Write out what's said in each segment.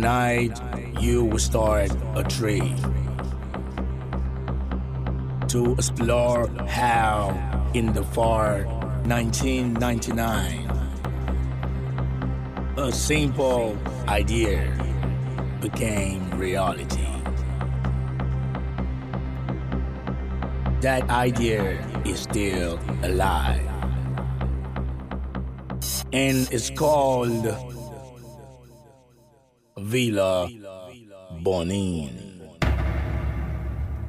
night you will start a tree to explore how in the far 1999 a simple idea became reality. That idea is still alive. And it's called Villa Bonin.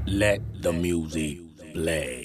Let the music play.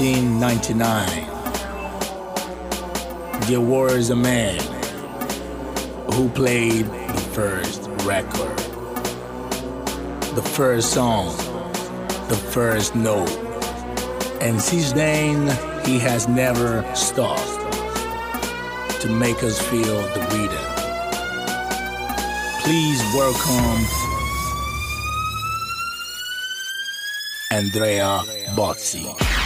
1999, there was a man who played the first record, the first song, the first note. And since then, he has never stopped to make us feel the rhythm. Please welcome Andrea Bozzi.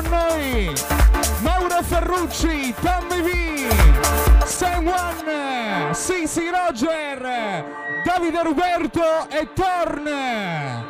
Con noi Mauro Ferrucci, Tommy V, Sam One, Sisi Roger, Davide Roberto e Torn.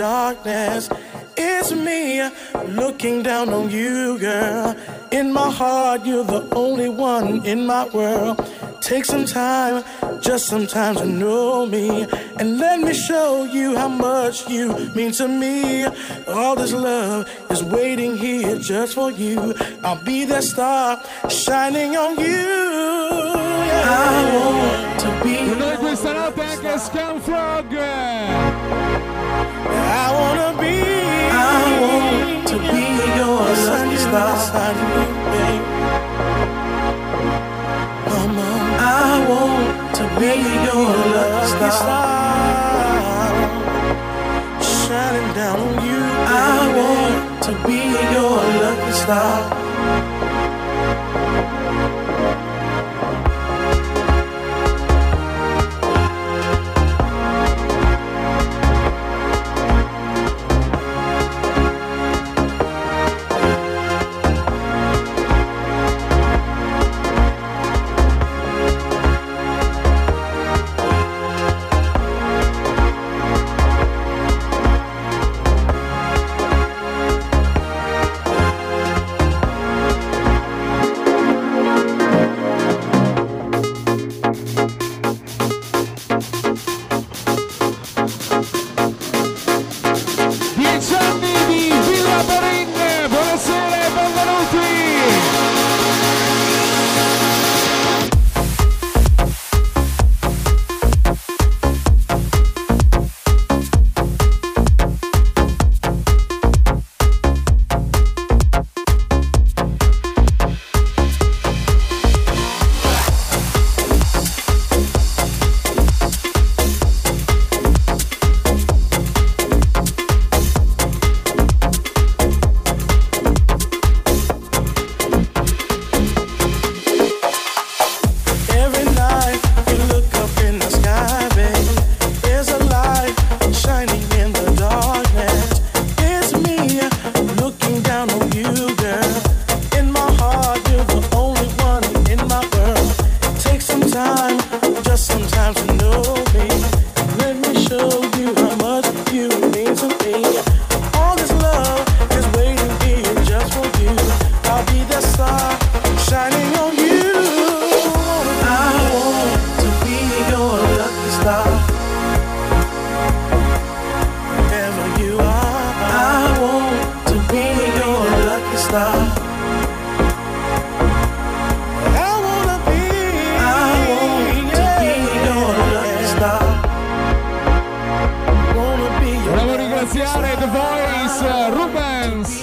Darkness. It's me looking down on you, girl. In my heart, you're the only one in my world. Take some time, just some time to know me. And let me show you how much you mean to me. All this love is waiting here just for you. I'll be that star shining on you. I want to be notte anche Scam Frog. I wanna be, I want to be your lucky star. on. I want to be your lucky star. Shining down on you. I want to be your lucky star. ringraziare The Voice uh, Rubens.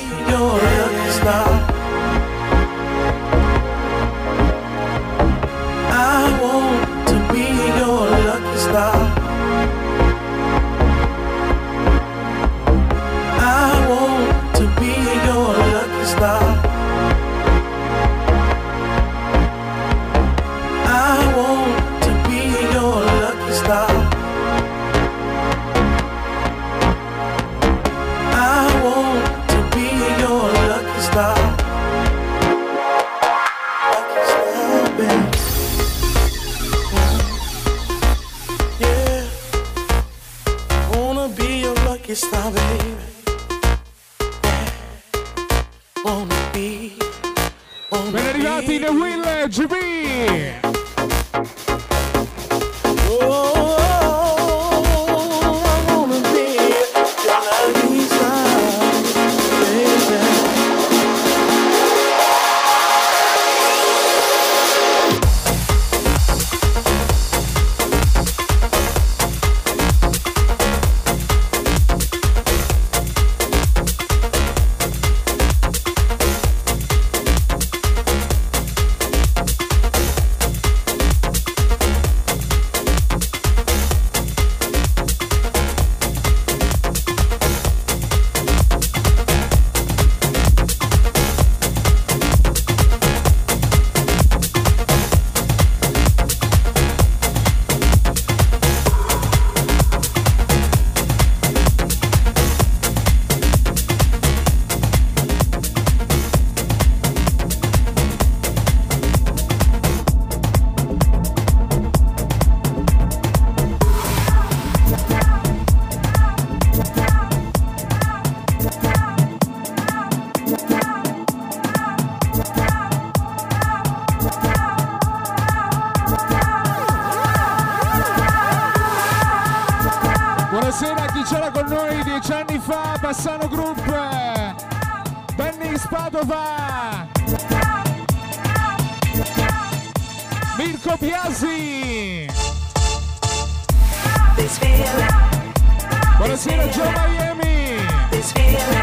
Let's Joe Miami. This.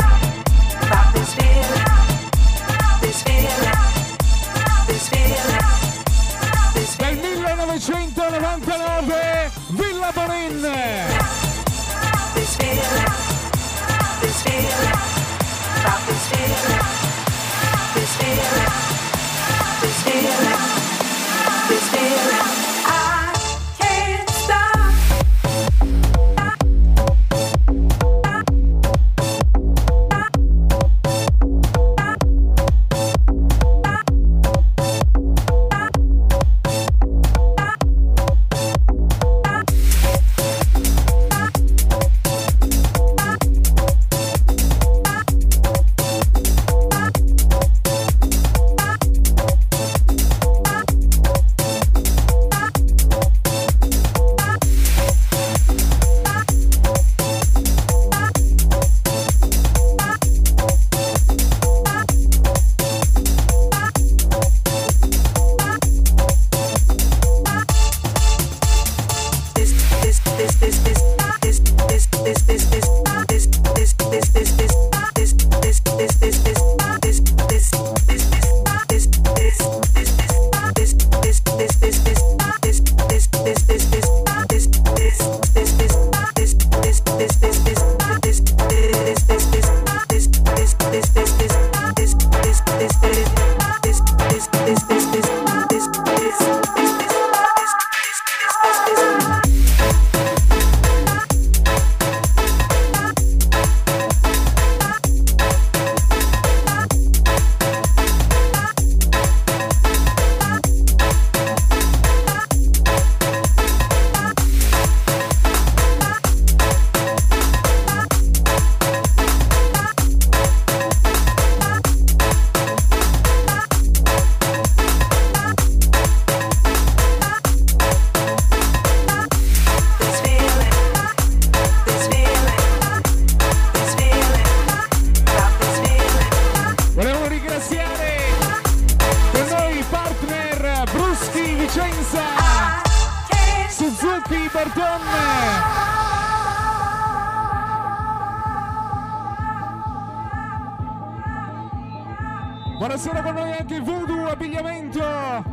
tutti Beauty Berton. Buonasera con noi anche Voodoo, abbigliamento.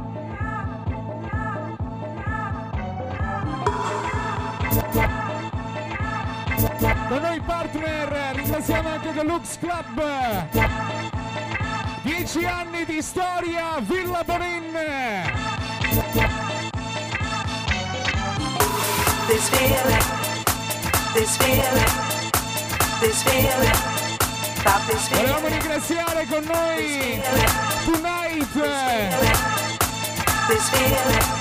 Da noi partner, ringraziamo anche The Lux Club. Dieci anni di storia, Villa Bonin. This feeling, this feeling, this feeling, this feeling, ringraziare con noi Tonight. this feeling. I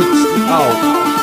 Out.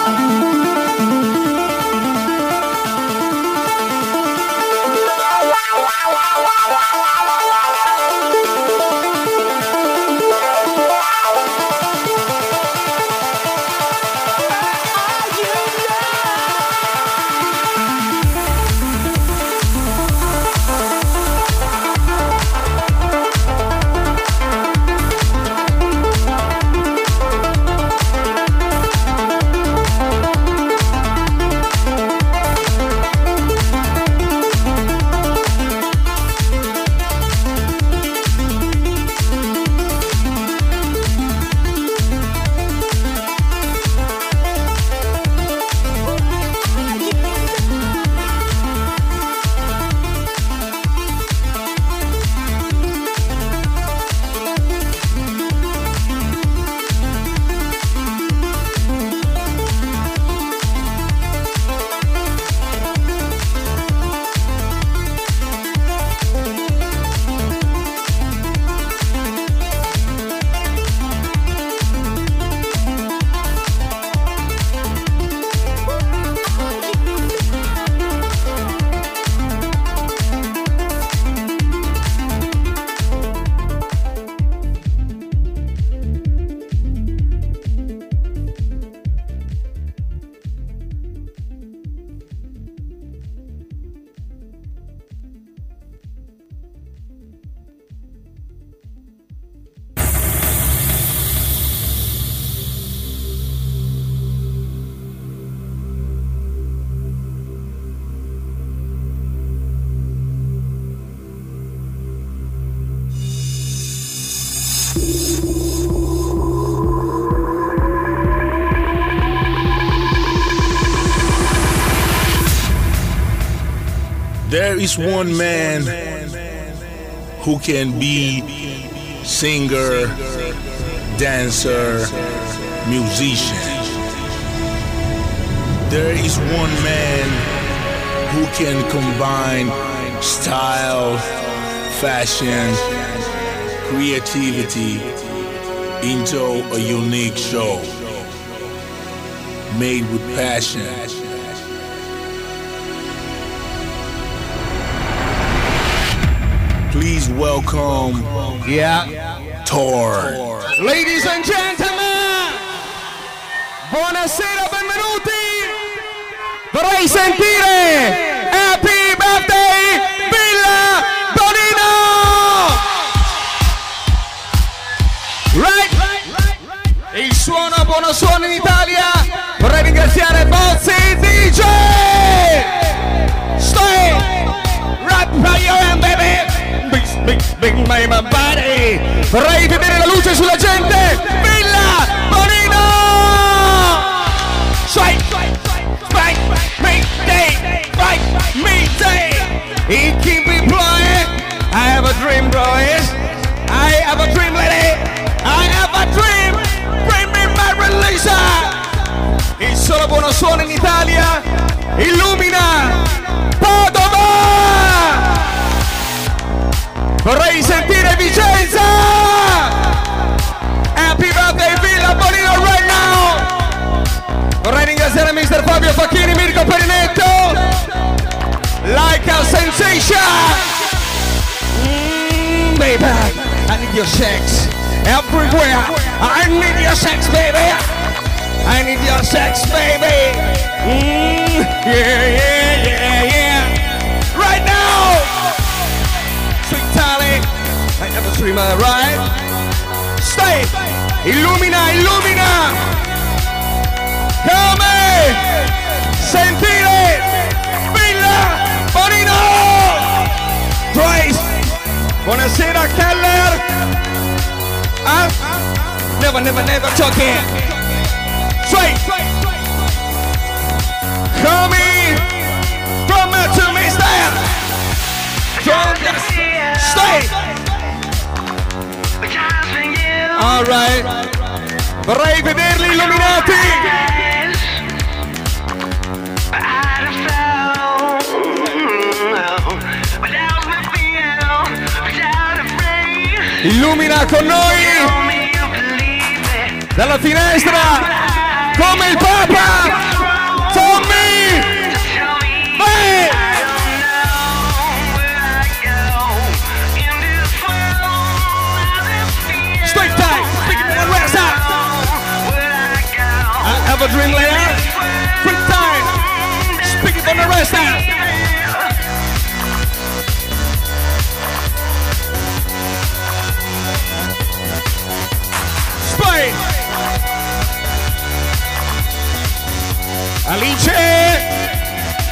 Is one man who can be singer, dancer, musician. There is one man who can combine style, fashion, creativity into a unique show made with passion. Please welcome Yeah. Tor. Ladies and gentlemen, buonasera, benvenuti. Vorrei sentire Happy Birthday Villa Bonino. Right? Il suono buono suono in Italia. Vorrei ringraziare Bozzi DJ. Stay right by your baby. Big, big, my, my body. Vorrei vedere la luce sulla gente. Villa Bonino. Swipe, swipe, me day, swipe, me day. It keep me flying. I have a dream, boys. I have a dream, lady. I have a dream. Bring me my releaser. Il solo buono suono in Italia illumina Padova! Vorrei sentire Vicenza! Happy birthday Villa Bonino right now! Vorrei ringraziare Mr. Fabio Facchini, Mirko Perinetto! Like a sensation! Mm, baby, I need your sex everywhere! I need your sex, baby! I need your sex, baby. Mm, yeah, yeah, yeah, yeah. Never dream I right. Stay. Illumina, illumina. Come. Sentire. Villa Bonino. Trace. Buonasera, Keller. Ah. Never, never, never talking. Straight. Coming from to me stay stand. Don't just stay. Alright. Vorrei vederli illuminati. Illumina con noi dalla finestra. come il Papa! Adrian Lair. Quick time. Speak it on the rest out. Spain. Alice.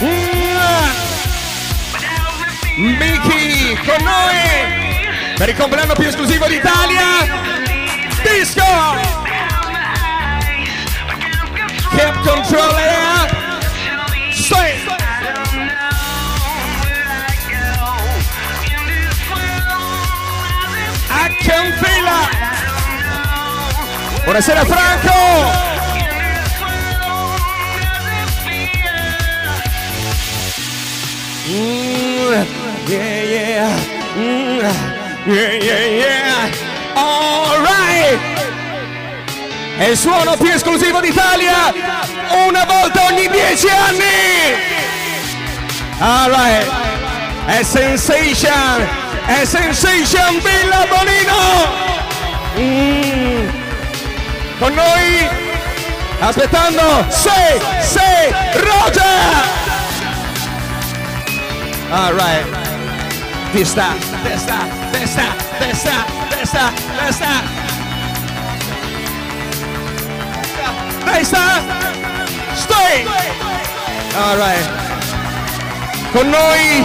Mm. Mickey con noi per il compleanno più esclusivo d'Italia. Disco! Keep control it. Stay. I can feel it. Buonasera Franco. Mm, yeah, yeah. Mm, yeah, yeah, yeah. All right. È il suono più esclusivo d'Italia. Una volta ogni dieci anni. All right. È Sensation. È Sensation Villa Bonino. Mm. Con noi. Aspettando. Sei, sei, Roger. All right. Testa, testa, testa, testa, testa, testa. Testa. Stay. All right. Con noi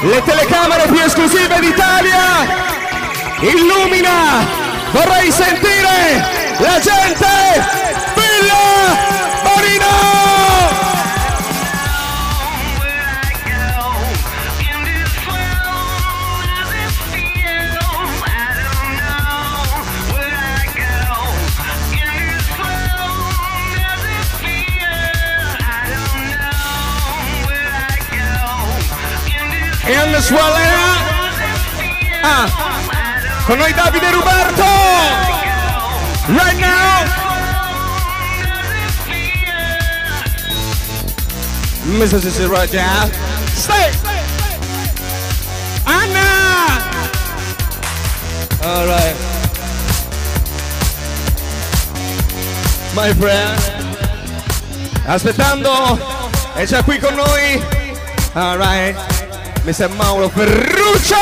le telecamere più esclusive d'Italia. Illumina. Vorrei sentire la gente. Villa Marino. Swallow. Ah, con noi Davide Ruberto. Right now. Mrs. Roger. Stay. Anna. All right. My friend. Aspettando. È già qui con noi. All right. Mr. Mauro Ferrucci!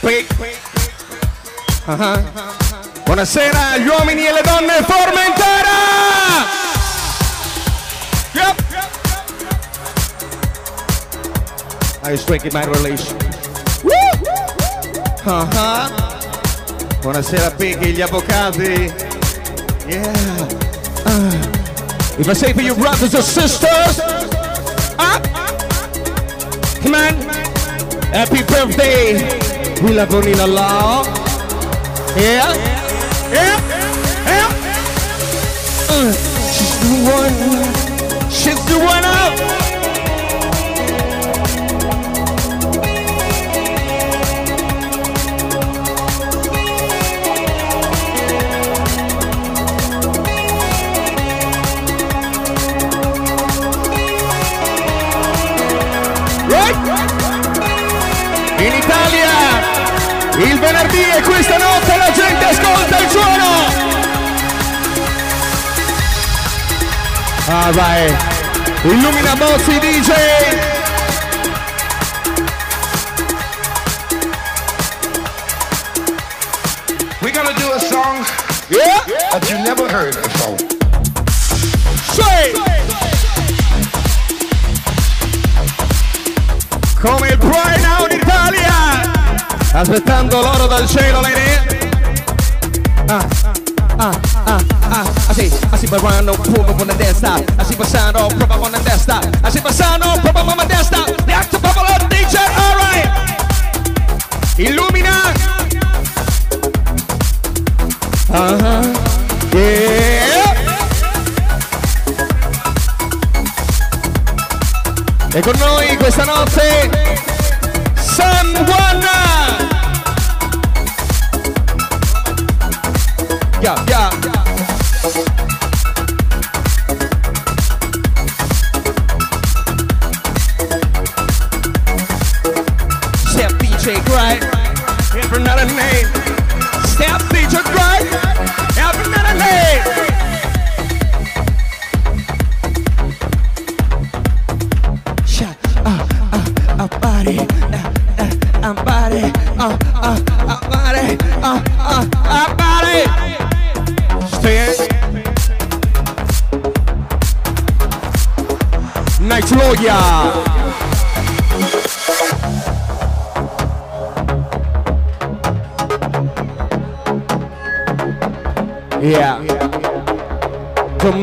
Qui. Uh-huh. Buonasera agli uomini e le donne Formentera! Yep. I strengthen my relation. Uh-huh. Buonasera Peggy, gli avvocati. Yeah. Uh. If I say for you brothers and sisters, up. On. Happy birthday. We love Bonina Law. Yeah. Yeah. Yeah. Uh, she's the one. She's the one up. Il venerdì e questa notte la gente ascolta il suono. Ah vai, illumina DJ. We're gonna do a song Yeah, that you never heard before. say. Come in Italia. Aspettando l'oro dal cielo, lady. Ah, ah, ah, ah. I see, I see Barano, Puma on the desktop. I see Basano, Propa on the desktop. I see Basano, Propa on the desktop. The actor Papa DJ, alright. Illumina. Yeah,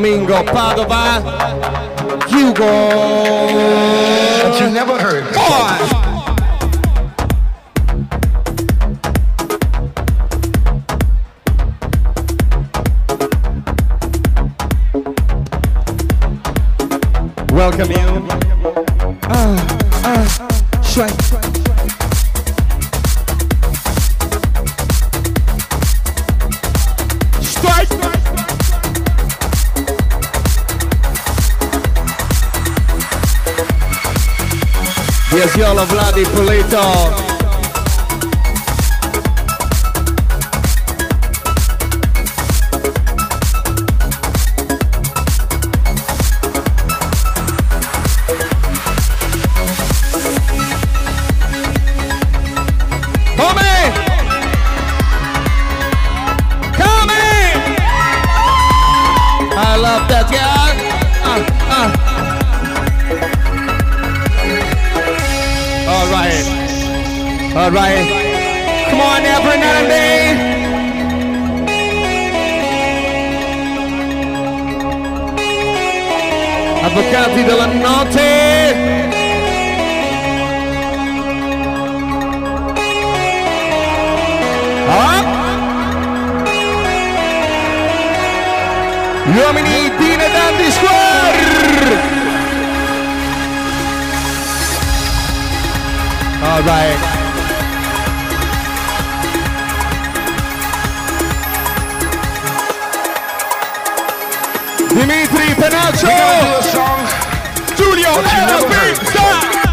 Domingo Padova, Hugo. That you never heard. Boy. Welcome you. Ah, ah, ah. swipe. Yes, Yolo Vladi Polito. Scienziati della notte. Ah. Gli uomini di Square. Ah, All right. Dimitri Penacho, Julio, L. Big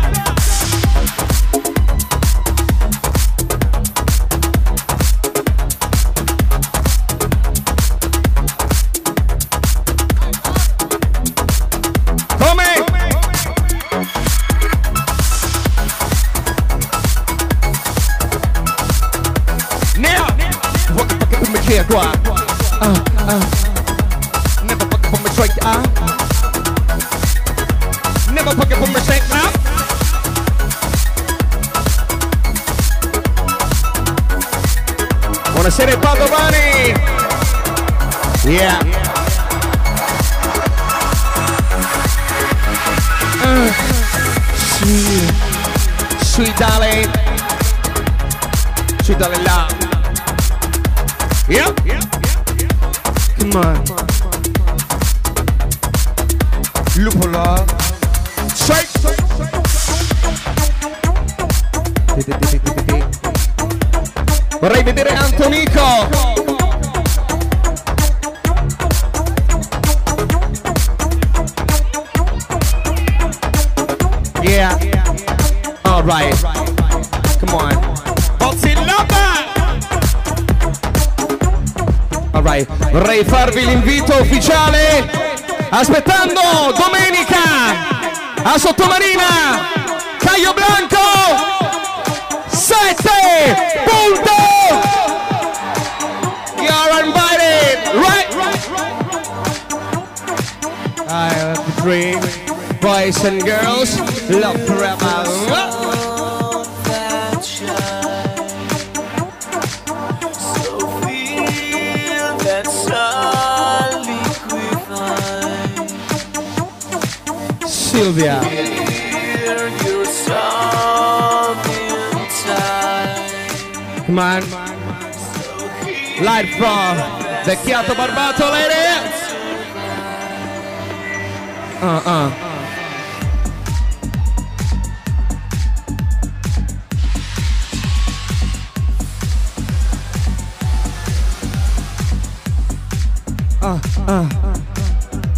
ah, ah,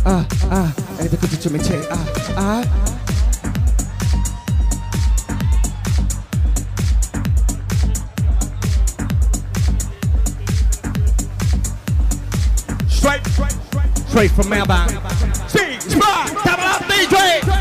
ah, ah, ainda que eu te mentei, ah, ah. Straight, straight from Melbourne. Straight, straight, double up DJ.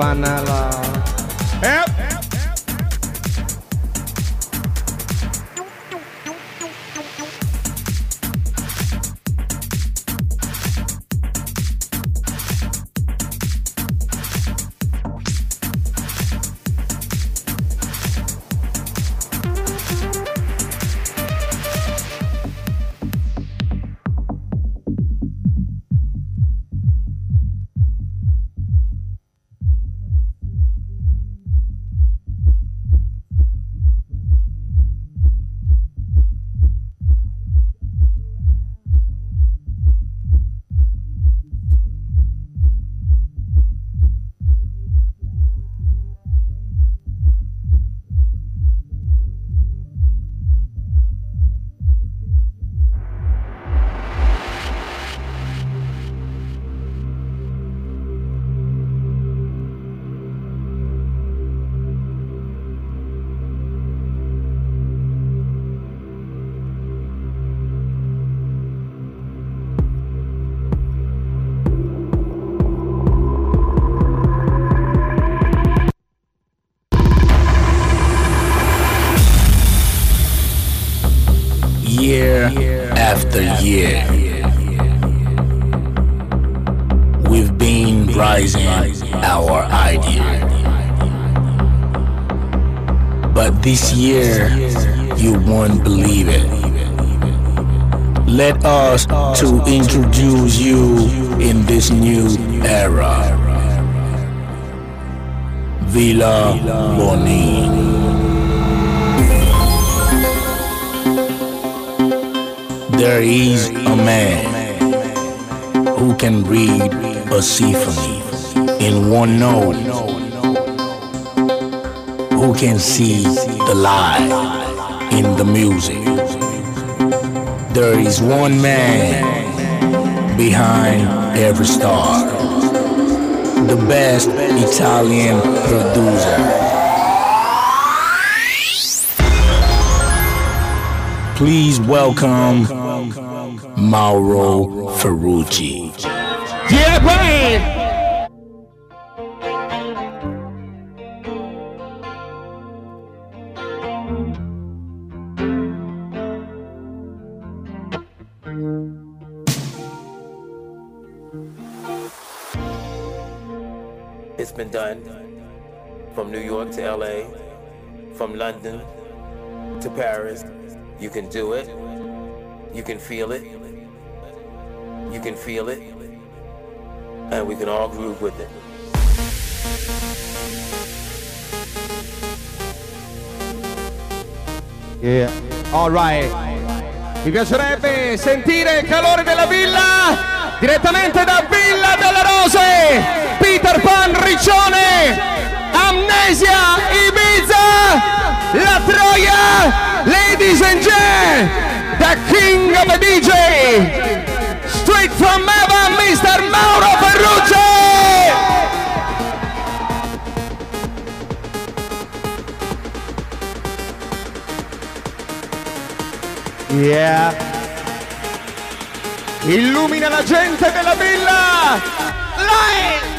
Happy Bonin. There is a man who can read a symphony in one note, who can see the light in the music. There is one man behind every star, the best Italian producer. Please welcome Mauro Ferrucci. Yeah, boy! LA, from London to Paris. You can do it. You can feel it. You can feel it. And we can all groove with it. Yeah. Alright. Mi piacerebbe sentire il calore della villa direttamente da Villa delle Rose. Peter Pan Riccione. Amnesia Ibiza. La Troia. Ladies and gentlemen. The King of the DJ. Straight from Evan, Mr. Mauro Ferrucci. Yeah. Illumina la gente della villa. Light.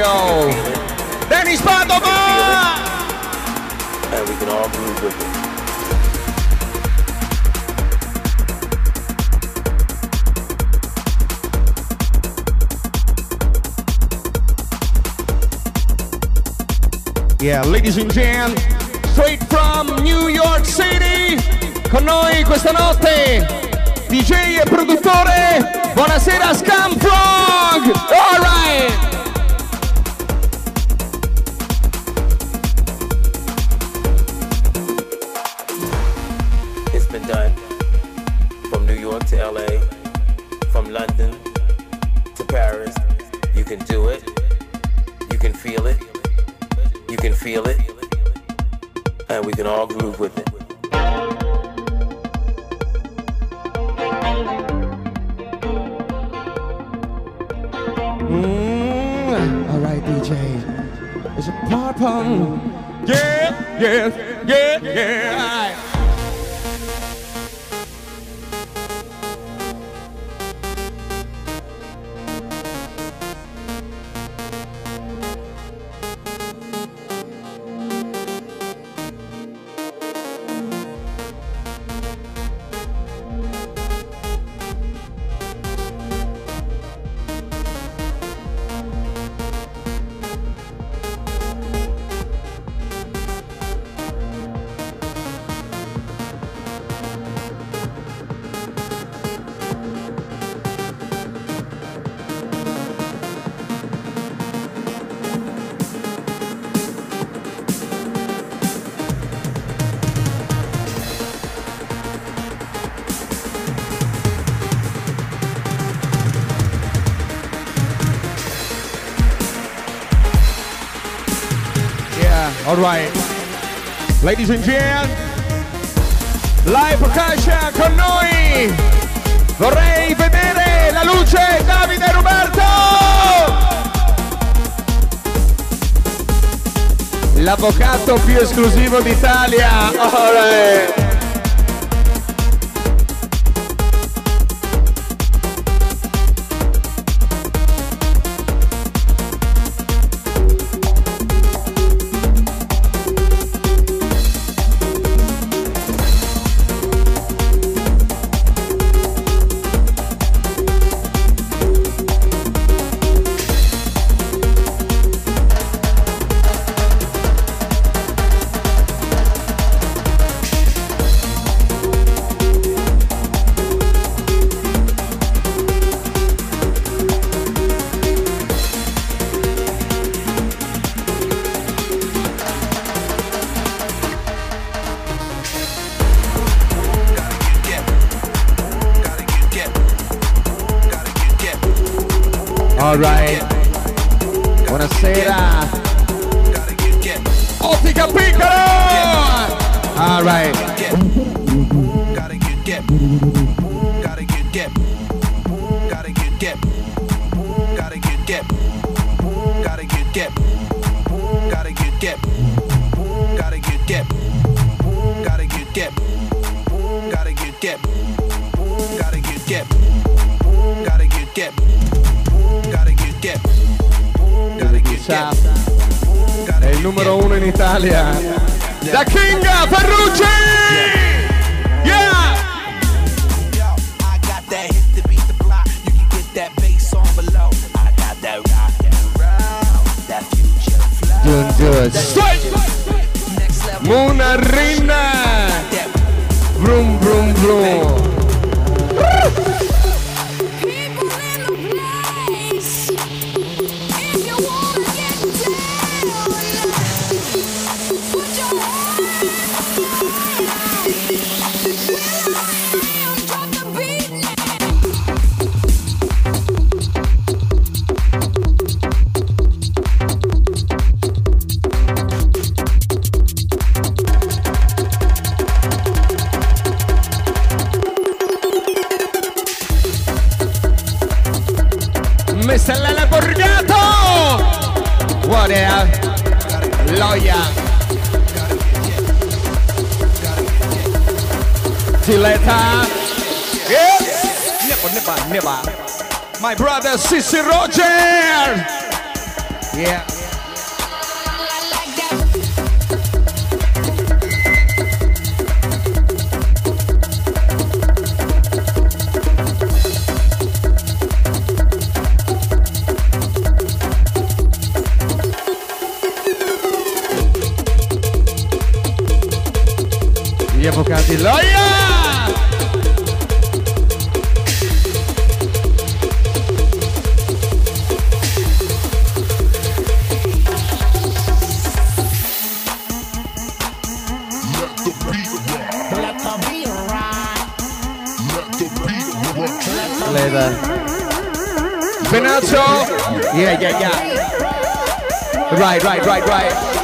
10 years ago. Feel it. Dennis Padova. And we can all groove with it. Yeah, ladies and gentlemen, LA. From London to Paris. You can do it. You can feel it. You can feel it. And we can all groove with it. Mm, Alright, DJ. It's a pop on. Yeah, yeah, yeah, yeah. Alright. Ladies and gentlemen, live percussion con noi. Vorrei vedere la luce Davide Roberto. L'avvocato più esclusivo d'Italia. Alright. Alright. Buonasera. Oh, Ottica Piccolo. Alright. Gotta gotta get Ciao. get. È il numero uno in Italia. Da King Ferrucci! Yeah! Yo, I got that hit to beat My brother Sissy Roger. Yeah. Leda. Benazzo! Yeah, yeah, yeah. Right, right, right, right.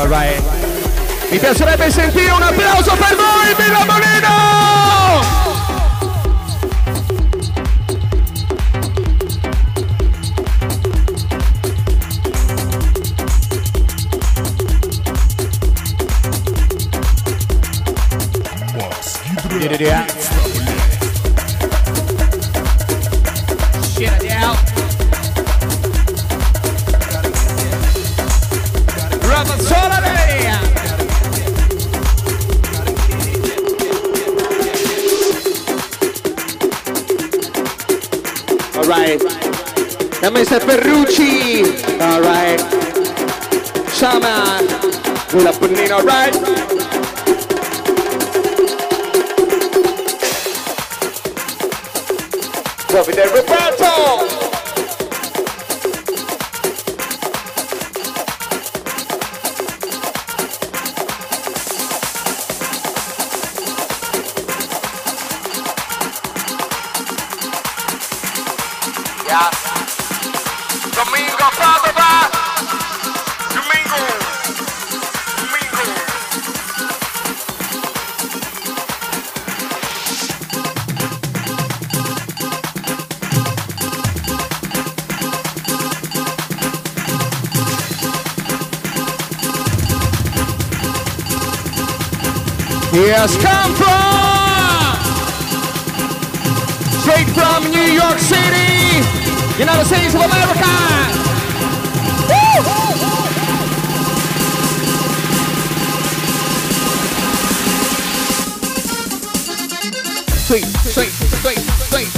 Alright. Mi piacerebbe sentire un applauso per voi, Mila Molino! Get And Mr. Ferrucci. Alright. Sama. Gula Punino, alright. Davide Roberto. Has come from straight from New York City, United States of America. Sweet, sweet, sweet, sweet.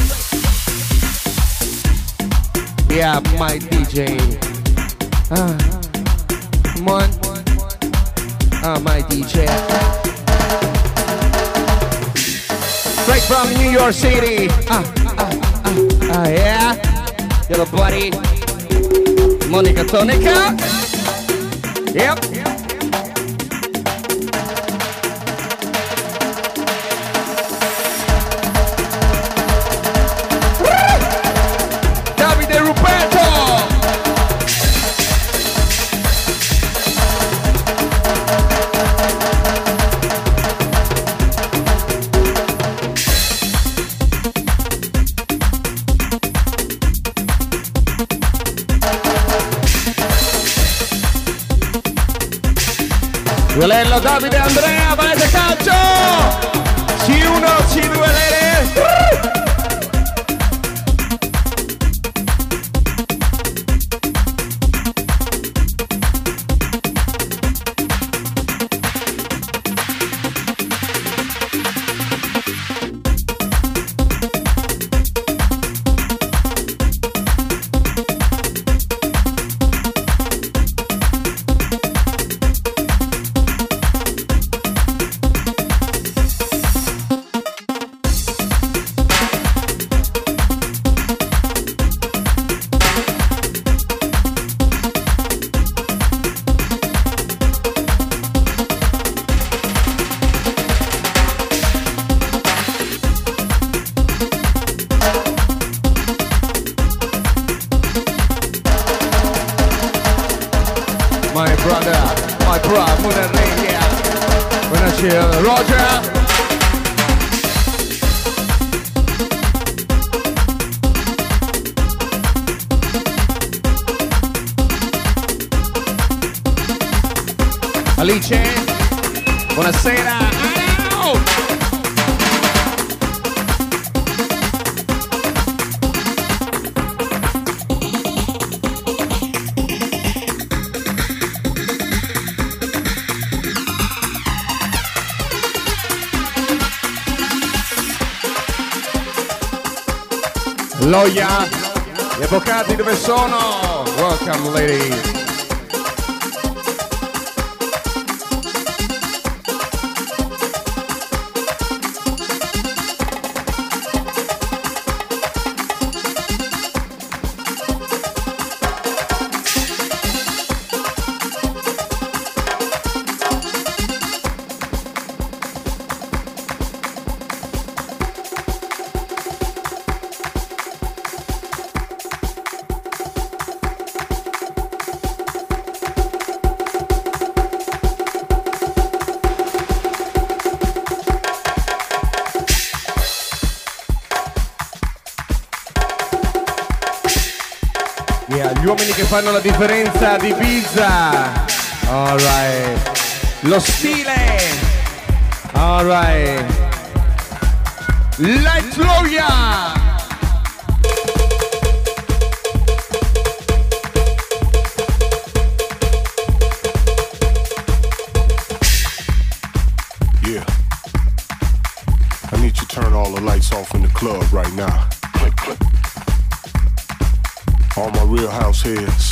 Yeah, my DJ. Ah, come on. Ah, my DJ. Straight from New York City. Ah, ah, ah, ah, yeah. Little buddy. Monica Tonica. Yep. Bello Davide Andrea, valete calcio! C1, C2 Lere! Welcome, ladies. fanno la differenza di Ibiza. Alright. Lo stile. Alright. Light Lawyer. tears.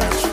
dance.